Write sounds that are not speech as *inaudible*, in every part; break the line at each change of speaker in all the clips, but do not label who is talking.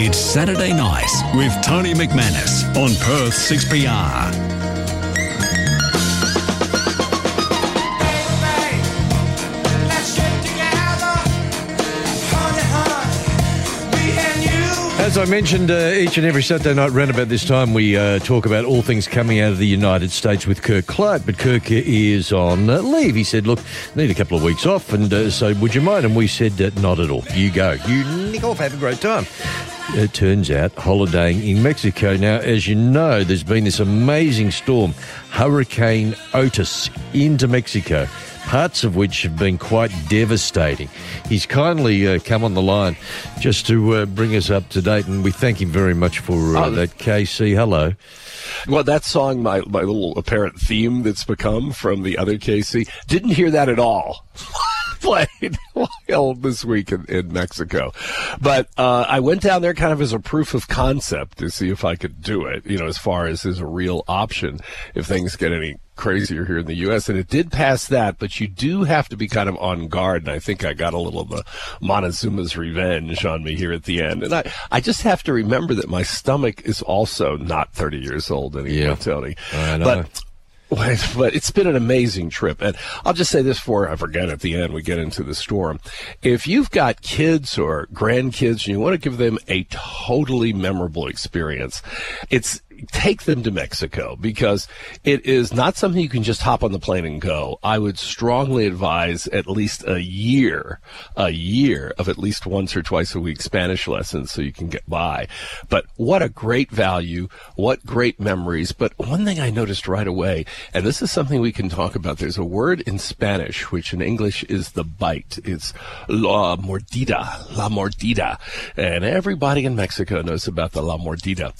It's Saturday night with Tony McManus on Perth 6PR.
I mentioned, uh, each and every Saturday night round about this time, we uh, talk about all things coming out of the United States with Kirk Clyatt. But Kirk is on leave. He said, Look, need a couple of weeks off. And uh, so, would you mind? And we said, uh, Not at all. You go. You nick off. Have a great time. It turns out, holidaying in Mexico. Now, as you know, there's been this amazing storm, Hurricane Otis, into Mexico parts of which have been quite devastating. He's kindly uh, come on the line just to uh, bring us up to date, and we thank him very much for uh,
Oh,
that. KC, hello.
Well, that song, my, my little apparent theme that's become from the other KC, didn't hear that at all. *laughs* *laughs* This week in, in Mexico. But uh, I went down there kind of as a proof of concept to see if I could do it, you know, as far as is a real option if things get any crazier here in the U.S. And it did pass that, but you do have to be kind of on guard. And I think I got a little of the Montezuma's revenge on me here at the end. And I, I just have to remember that my stomach is also not 30 years old anymore,
Yeah.
Tony.
I know.
But *laughs* but it's been an amazing trip. And I'll just say this for I forget at the end, we get into the storm. If you've got kids or grandkids and you want to give them a totally memorable experience, it's take them to Mexico because it is not something you can just hop on the plane and go. I would strongly advise at least a year, a year of at least once or twice a week Spanish lessons so you can get by. But what a great value, what great memories. But one thing I noticed right away, and this is something we can talk about, there's a word in Spanish, which in English is the bite. It's la mordida, la mordida. And everybody in Mexico knows about the la mordida.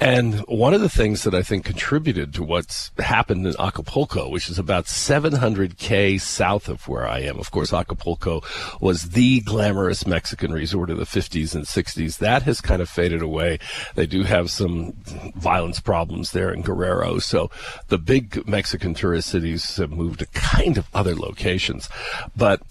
And one of the things that I think contributed to what's happened in Acapulco, which is about 700K south of where I am. Of course, Acapulco was the glamorous Mexican resort of the 50s and 60s. That has kind of faded away. They do have some violence problems there in Guerrero. So the big Mexican tourist cities have moved to kind of other locations. But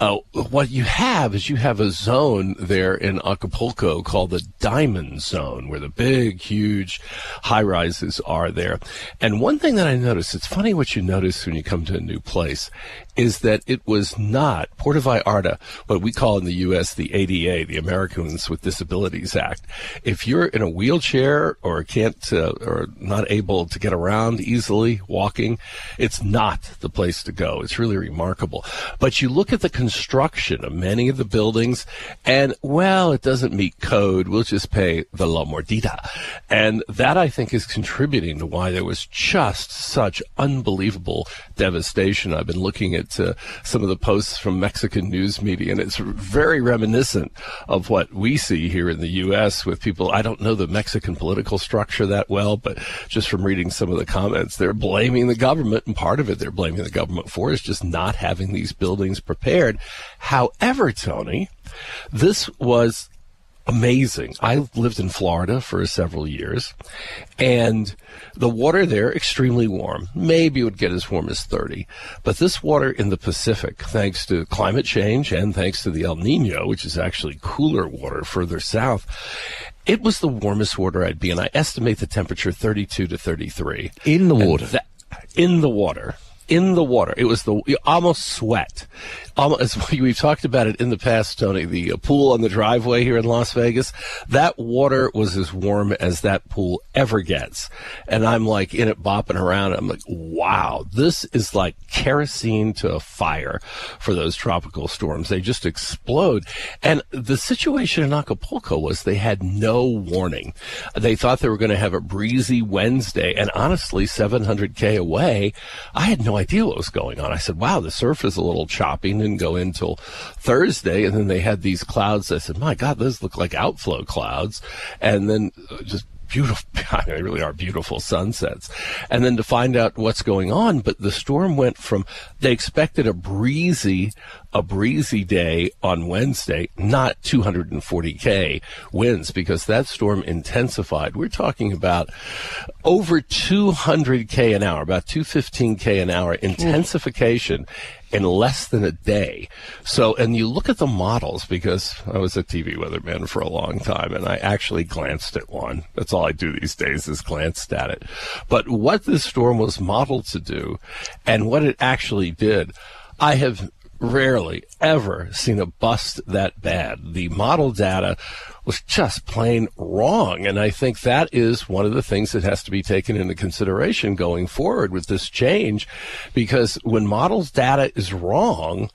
uh, what you have is you have a zone there in Acapulco called the Diamond Zone, where the big, huge high rises are there. And one thing that I noticed, it's funny what you notice when you come to a new place, is that it was not Puerto Vallarta, what we call in the U.S. the ADA, the Americans with Disabilities Act. If you're in a wheelchair or can't uh, or not able to get around easily walking, it's not the place to go. It's really remarkable. But you look at the construction of many of the buildings, and well, it doesn't meet code. We'll just pay the La Mordida, and that I think is contributing to why there was just such unbelievable devastation. I've been looking at uh, some of the posts from Mexican news media, and it's very reminiscent of what we see here in the U.S. with people. I don't know the Mexican political structure that well, but just from reading some of the comments, they're blaming the government, and part of it they're blaming the government for is just not having these buildings prepared. However, Tony, this was amazing. I lived in Florida for several years, and the water there extremely warm. Maybe it would get as warm as 30. But this water in the Pacific, thanks to climate change and thanks to the El Nino, which is actually cooler water further south, it was the warmest water I'd be in. I estimate the temperature 32 to 33
In the water.
that- in the water. In the water. It was the, you almost sweat. Almost, *laughs* we've talked about it in the past, Tony, the uh, pool on the driveway here in Las Vegas. That water was as warm as that pool ever gets. And I'm like in it bopping around. I'm like, wow, this is like kerosene to a fire for those tropical storms. They just explode. And the situation in Acapulco was they had no warning. They thought they were going to have a breezy Wednesday. And honestly, 700K away, I had no idea what was going on. I said, wow, the surf is a little choppy. Didn't go in till Thursday. And then they had these clouds. I said, my God, those look like outflow clouds. And then uh, just beautiful. *laughs* They really are beautiful sunsets. And then to find out what's going on, but the storm went from they expected a breezy, a breezy day on Wednesday, not 240k winds because that storm intensified. We're talking about over 200k an hour, about 215k an hour intensification. In less than a day. So, and you look at the models because I was a TV weatherman for a long time and I actually glanced at one. That's all I do these days is glanced at it. But what this storm was modeled to do and what it actually did, I have rarely ever seen a bust that bad. The model data was just plain wrong. And I think that is one of the things that has to be taken into consideration going forward with this change, because when models data is wrong,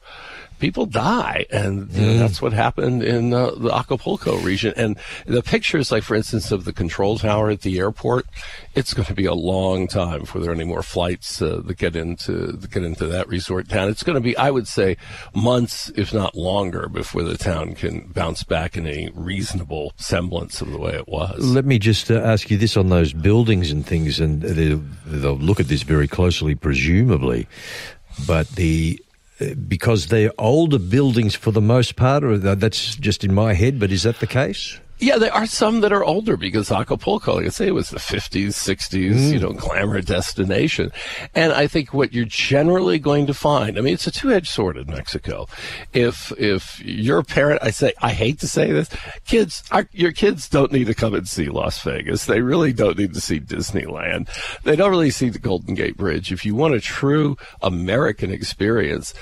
people die, and know, mm. that's what happened in uh, the Acapulco region. And the pictures, like for instance, of the control tower at the airport, it's going to be a long time before there are any more flights uh, that get into that get into that resort town. It's going to be, I would say, months, if not longer, before the town can bounce back in a reasonable semblance of the way it was.
Let me just uh, ask you this on those buildings and things, and they'll, they'll look at this very closely, presumably. But the because they're older buildings for the most part, or that's just in my head, but is that the case?
Yeah, there are some that are older because Acapulco, like I say, it was the 50s, 60s, mm. you know, glamour destination. And I think what you're generally going to find, I mean, it's a two-edged sword in Mexico. If, if you're a parent, I say, I hate to say this, kids, our, your kids don't need to come and see Las Vegas. They really don't need to see Disneyland. They don't really see the Golden Gate Bridge. If you want a true American experience,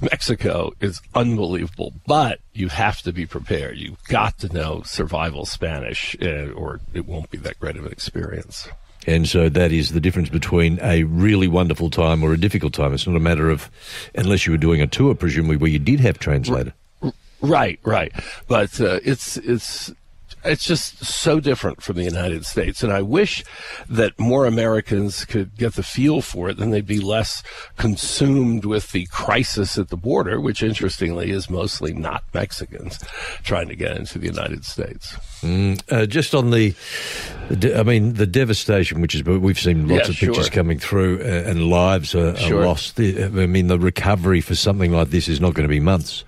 Mexico is unbelievable, but you have to be prepared. You've got to know survival Spanish, uh, or it won't be that great of an experience.
And so that is the difference between a really wonderful time or a difficult time. It's not a matter of, unless you were doing a tour, presumably, where you did have translator.
Right, right. But uh, it's it's it's just so different from the United States. And I wish that more Americans could get the feel for it, then they'd be less consumed with the crisis at the border, which interestingly is mostly not Mexicans trying to get into the United States.
Mm, uh, just on the, I mean, the devastation, which is, we've seen lots
yeah,
of pictures
sure.
coming through uh, and lives are, sure. are lost. I mean, the recovery for something like this is not going to be months.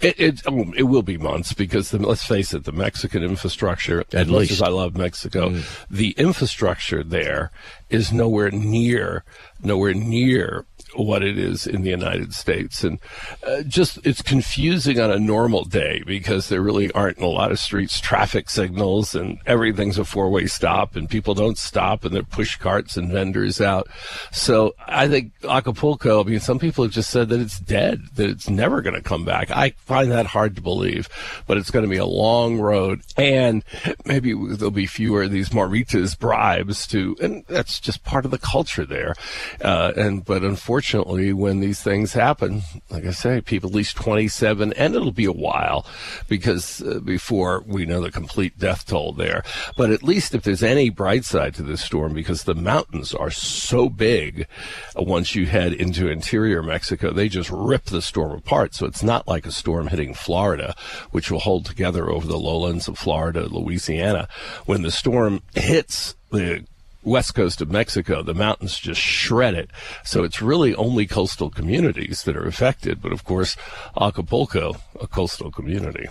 It, it, oh, it will be months because the, let's face it, the Mexican infrastructure, At as least. as I love Mexico, mm. the infrastructure there is nowhere near, nowhere near what it is in the United States. And uh, just it's confusing on a normal day because there really aren't in a lot of streets traffic signals and everything's a four way stop and people don't stop and they push carts and vendors out. So I think Acapulco, I mean, some people have just said that it's dead, that it's never going to come back. I find that hard to believe, but it's going to be a long road and maybe there'll be fewer of these mordidas bribes to, and that's just part of the culture there. Uh, and, but unfortunately, unfortunately, when these things happen, like I say, people at least 27, and it'll be a while because uh, before we know the complete death toll there. But at least if there's any bright side to this storm, because the mountains are so big, uh, once you head into interior Mexico, they just rip the storm apart. So it's not like a storm hitting Florida, which will hold together over the lowlands of Florida, Louisiana. When the storm hits the west coast of Mexico, the mountains just shred it. So it's really only coastal communities that are affected. But of course, Acapulco, a coastal community.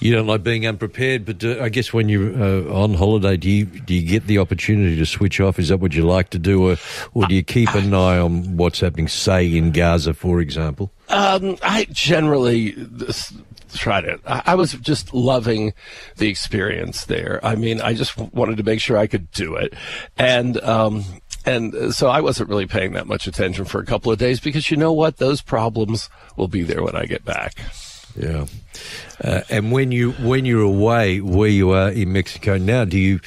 You don't like being unprepared, but uh, I guess when you're uh, on holiday, do you do you get the opportunity to switch off? Is that what you like to do, or, or do you keep an eye on what's happening, say in Gaza, for example?
Um, I generally tried it. I, I, was just loving the experience there. I mean, I just wanted to make sure I could do it, and um, and so I wasn't really paying that much attention for a couple of days because you know what, those problems will be there when I get back.
Yeah. Uh, and when you when you're away, where you are in Mexico now, do you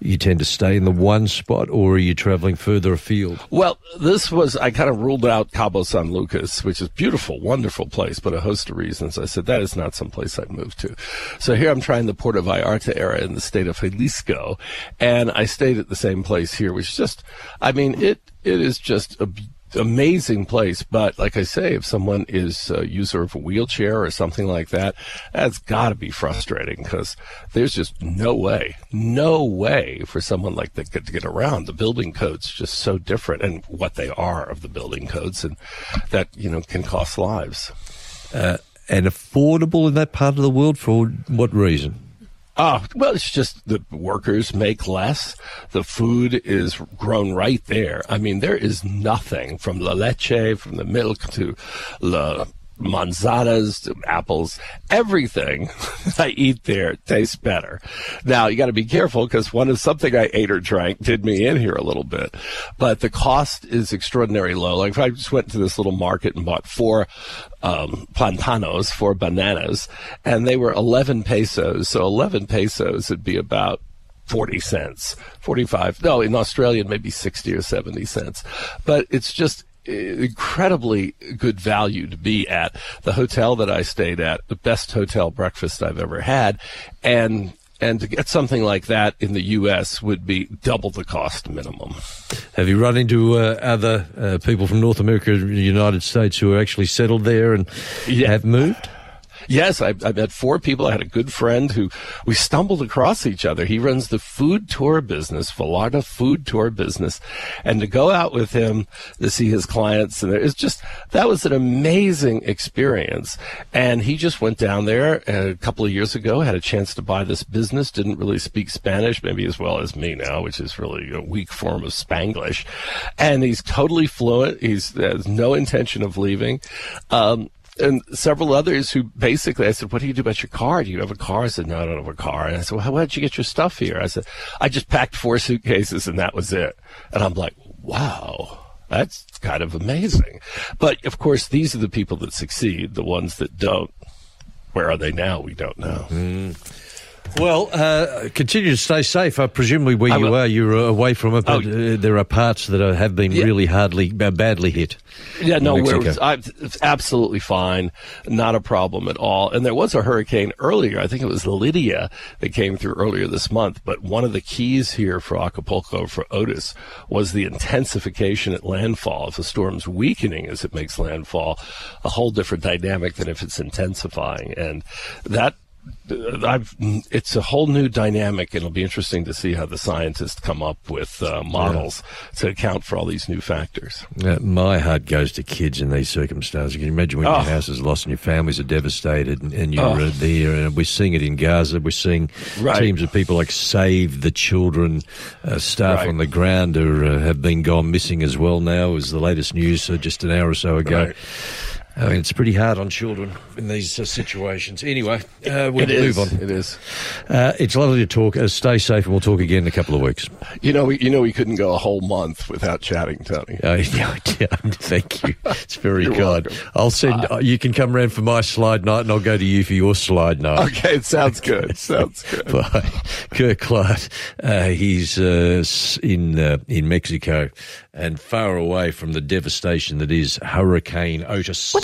you tend to stay in the one spot, or are you traveling further afield?
Well, this was I kind of ruled out Cabo San Lucas, which is beautiful, wonderful place, but a host of reasons I said that is not some place I'd move to. So here I'm trying the Puerto Vallarta area in the state of Jalisco, and I stayed at the same place here, which is just, I mean, it it is just a amazing place. But like I say, if someone is a user of a wheelchair or something like that, that's got to be frustrating because there's just no way, no way for someone like that to get around. The building codes just so different, and what they are of the building codes, and that you know can cost lives.
Uh, and affordable in that part of the world for what reason?
Oh, well, it's just the workers make less. The food is grown right there. I mean, there is nothing from la leche, from the milk to la manzanas apples, everything *laughs* I eat there tastes better. Now you got to be careful because one of something I ate or drank did me in here a little bit, but the cost is extraordinarily low. Like if I just went to this little market and bought four um, plantanos, four bananas, and they were 11 pesos. So 11 pesos would be about 40 cents, 45. No, in Australia, maybe 60 or 70 cents. But it's just, incredibly good value to be at the hotel that I stayed at, the best hotel breakfast I've ever had, and and to get something like that in the U.S. would be double the cost minimum.
Have you run into uh, other uh, people from North America, United States, who are actually settled there and yeah. have moved?
Yes, I, I met four people. I had a good friend who we stumbled across each other. He runs the food tour business, Vallarta Food Tour Business, and to go out with him to see his clients, and it's just that was an amazing experience. And he just went down there a couple of years ago, had a chance to buy this business. Didn't really speak Spanish, maybe as well as me now, which is really a weak form of Spanglish. And he's totally fluent. He's has no intention of leaving. Um, and several others who basically, I said, what do you do about your car? Do you have a car? I said, no, I don't have a car. And I said, well, how did you get your stuff here? I said, I just packed four suitcases and that was it. And I'm like, wow. That's kind of amazing. But of course, these are the people that succeed. The ones that don't, where are they now? We don't know.
Mm. Well, uh, continue to stay safe. Uh, presumably, where you are, you're away from it, but oh, uh, there are parts that are, have been yeah. really hardly, uh, badly hit.
Yeah, no, I'm absolutely fine. Not a problem at all. And there was a hurricane earlier. I think it was Lydia that came through earlier this month. But one of the keys here for Acapulco, for Otis, was the intensification at landfall. If a storm's weakening as it makes landfall, a whole different dynamic than if it's intensifying. And that I've, it's a whole new dynamic. And it'll be interesting to see how the scientists come up with uh, models yeah. to account for all these new factors.
Uh, my heart goes to kids in these circumstances. Can you imagine when oh. your house is lost and your families are devastated and, and you're oh. uh, there? And we're seeing it in Gaza. We're seeing right. teams of people like Save the Children, uh, staff right. on the ground are, uh, have been gone missing as well now, as the latest news uh, just an hour or so ago. Right. I mean, it's pretty hard on children in these uh, situations. Anyway, uh, we'll move on.
It is.
Uh, it's lovely to talk. Uh, stay safe, and we'll talk again in a couple of weeks.
You know, we, you know, we couldn't go a whole month without chatting, Tony.
Uh, *laughs* yeah, thank you. It's very kind. Welcome. I'll send. Uh, you can come around for my slide night, and I'll go to you for your slide night.
Okay, it sounds *laughs* good. sounds good. *laughs*
Bye, Kirk Clyatt. he's in in Mexico and far away from the devastation that is Hurricane Otis. What's